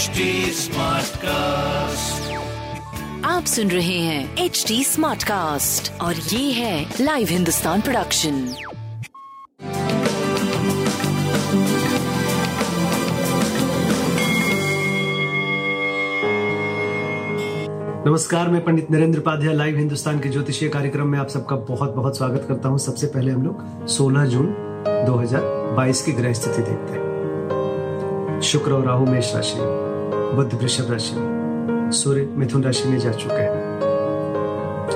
HD cast आप सुन रहे हैं एच डी स्मार्ट कास्ट और ये है लाइव हिंदुस्तान प्रोडक्शन नमस्कार मैं पंडित नरेंद्र उपाध्याय लाइव हिंदुस्तान के ज्योतिषीय कार्यक्रम में आप सबका बहुत बहुत स्वागत करता हूँ। सबसे पहले हम लोग 16 जून 2022 की ग्रह स्थिति देखते हैं। शुक्र और राहु मेष राशि। में बुद्ध वृषभ राशि में, सूर्य मिथुन राशि में जा चुके हैं।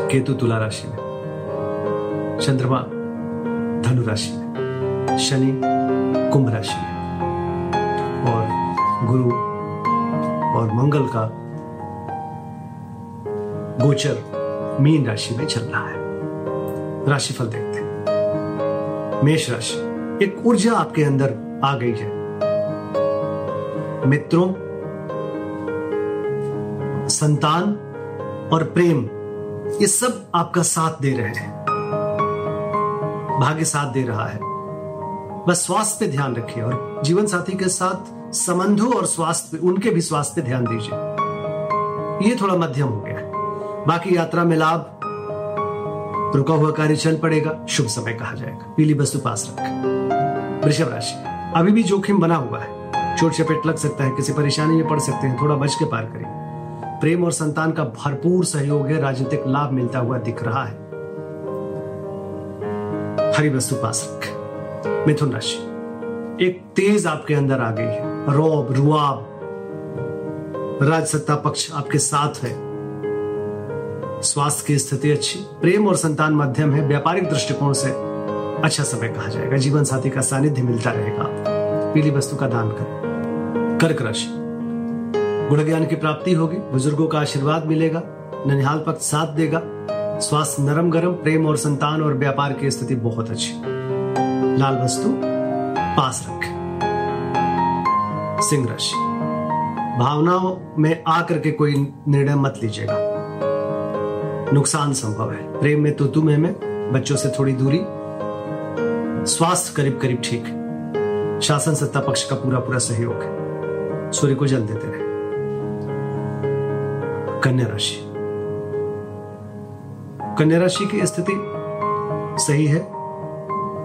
केतु तुला राशि में, चंद्रमा धनु राशि में, शनि कुंभ राशि में। और गुरु और मंगल का गोचर मीन राशि में चल रहा है। राशिफल देखते हैं। मेष राशि, एक ऊर्जा आपके अंदर आ गई है। मित्रों संतान और प्रेम, ये सब आपका साथ दे रहे हैं। भाग्य साथ दे रहा है। बस स्वास्थ्य पे ध्यान रखिए और जीवन साथी के साथ संबंधों और स्वास्थ्य पे, उनके भी स्वास्थ्य पे ध्यान दीजिए। ये थोड़ा मध्यम हो गया बाकी यात्रा में लाभ, रुका हुआ कार्य चल पड़ेगा, शुभ समय कहा जाएगा। पीली वस्तु पास रखें। वृषभ राशि, अभी भी जोखिम बना हुआ है। चोट चपेट लग सकता है, किसी परेशानी में पड़ सकते हैं, थोड़ा बच के पार करें। प्रेम और संतान का भरपूर सहयोग है, राजनीतिक लाभ मिलता हुआ दिख रहा है। हरी वस्तु पास रखें मिथुन राशि। एक तेज आपके अंदर आ गई है। रौब, रुआब राज सत्ता पक्ष आपके साथ है। स्वास्थ्य की स्थिति अच्छी, प्रेम और संतान मध्यम है, व्यापारिक दृष्टिकोण से अच्छा समय कहा जाएगा। जीवन साथी का सानिध्य मिलता रहेगा। पीली वस्तु का दान करें। कर्क राशि। गुण ज्ञान की प्राप्ति होगी, बुज़ुर्गों का आशीर्वाद मिलेगा, ननिहाल पक्ष साथ देगा। स्वास्थ्य नरम गरम, प्रेम और संतान और व्यापार की स्थिति बहुत अच्छी। लाल वस्तु, पास रखें। सिंह राशि। भावनाओं में आकर के कोई निर्णय मत लीजिएगा। नुकसान संभव है। प्रेम में तो तुम्हें में बच्चों से थोड़ी दूरी। स्वास्थ्य करीब करीब ठीक। शासन सत्ता पक्ष का पूरा पूरा सहयोग। है सूर्य को जल देते रहे। कन्या राशि। कन्या राशि की स्थिति सही है।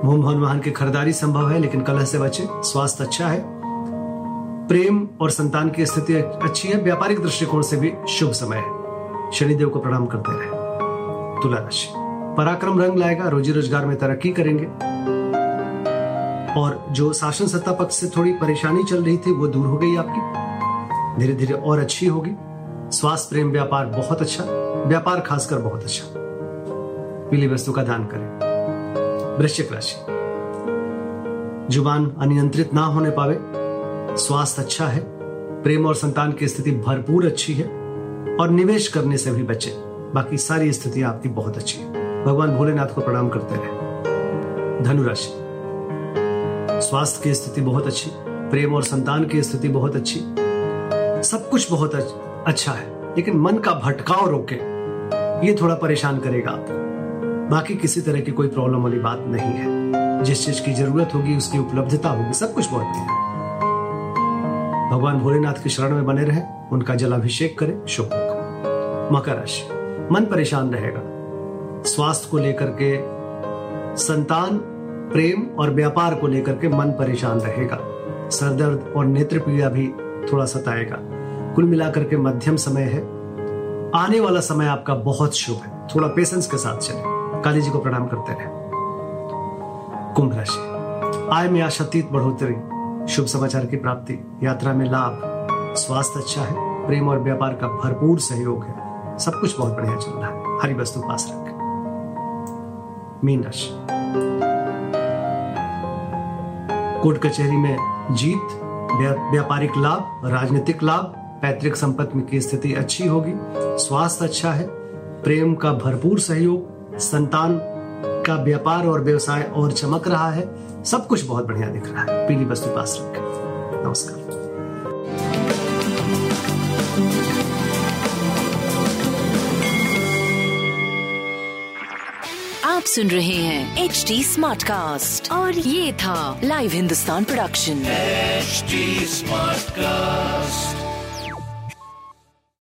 मोह भवन वाहन की खरीदारी संभव है, लेकिन कलह से बचे, स्वास्थ्य अच्छा है। प्रेम और संतान की स्थिति अच्छी है, व्यापारिक दृष्टिकोण से भी शुभ समय है। शनिदेव को प्रणाम करते रहे। तुला राशि। पराक्रम रंग लाएगा, रोजी रोज़गार में तरक्की करेंगे। और जो शासन सत्ता पक्ष से थोड़ी परेशानी चल रही थी, वो दूर हो गई आपकी। धीरे धीरे और अच्छी होगी। स्वास्थ्य प्रेम व्यापार बहुत अच्छा व्यापार खासकर बहुत अच्छा। पीली वस्तु का दान करें। वृश्चिक राशि। ज़ुबान अनियंत्रित ना होने पावे। स्वास्थ्य अच्छा है। प्रेम और संतान की स्थिति भरपूर अच्छी है। और निवेश करने से भी बचे। बाकी सारी स्थिति आपकी बहुत अच्छी है। भगवान भोलेनाथ को प्रणाम करते रहे। धनुराशि। स्वास्थ्य की स्थिति बहुत अच्छी। प्रेम और संतान की स्थिति बहुत अच्छी। सब कुछ बहुत अच्छा है, लेकिन मन का भटकाव रोके, ये थोड़ा परेशान करेगा आपको। बाकी किसी तरह की कोई प्रॉब्लम वाली बात नहीं है। जिस चीज़ की ज़रूरत होगी, उसकी उपलब्धता होगी, सब कुछ बहुत है। भगवान भोलेनाथ की शरण में बने रहे, उनका जलाभिषेक करें, शुभ मकर राशि, मन परेशान रहेगा। स्वास्थ्य को लेकर के, संतान, प्रेम और व्यापार को लेकर के मन परेशान रहेगा। सरदर्द और नेत्र पीड़ा भी थोड़ा सताएगा। कुल मिलाकर के मध्यम समय है। आने वाला समय आपका बहुत शुभ है। थोड़ा पेशेंस के साथ चले। काली जी को प्रणाम करते रहे। कुंभ राशि। आय में आशातीत बढ़ोतरी, शुभ समाचार की प्राप्ति, यात्रा में लाभ, स्वास्थ्य अच्छा है, प्रेम और व्यापार का भरपूर सहयोग है। सब कुछ बहुत बढ़िया चल रहा है। हरी वस्तु पास रख। मीन राशि। कोर्ट कचहरी में जीत व्यापारिक लाभ, राजनीतिक लाभ पैतृक संपत्ति की स्थिति अच्छी होगी स्वास्थ्य अच्छा है प्रेम का भरपूर सहयोग संतान का व्यापार और व्यवसाय और चमक रहा है सब कुछ बहुत बढ़िया दिख रहा है। पीली वस्तु पास रखें नमस्कार। आप सुन रहे हैं एच डी स्मार्ट कास्ट और ये था Live Hindustan production smart Smartcast.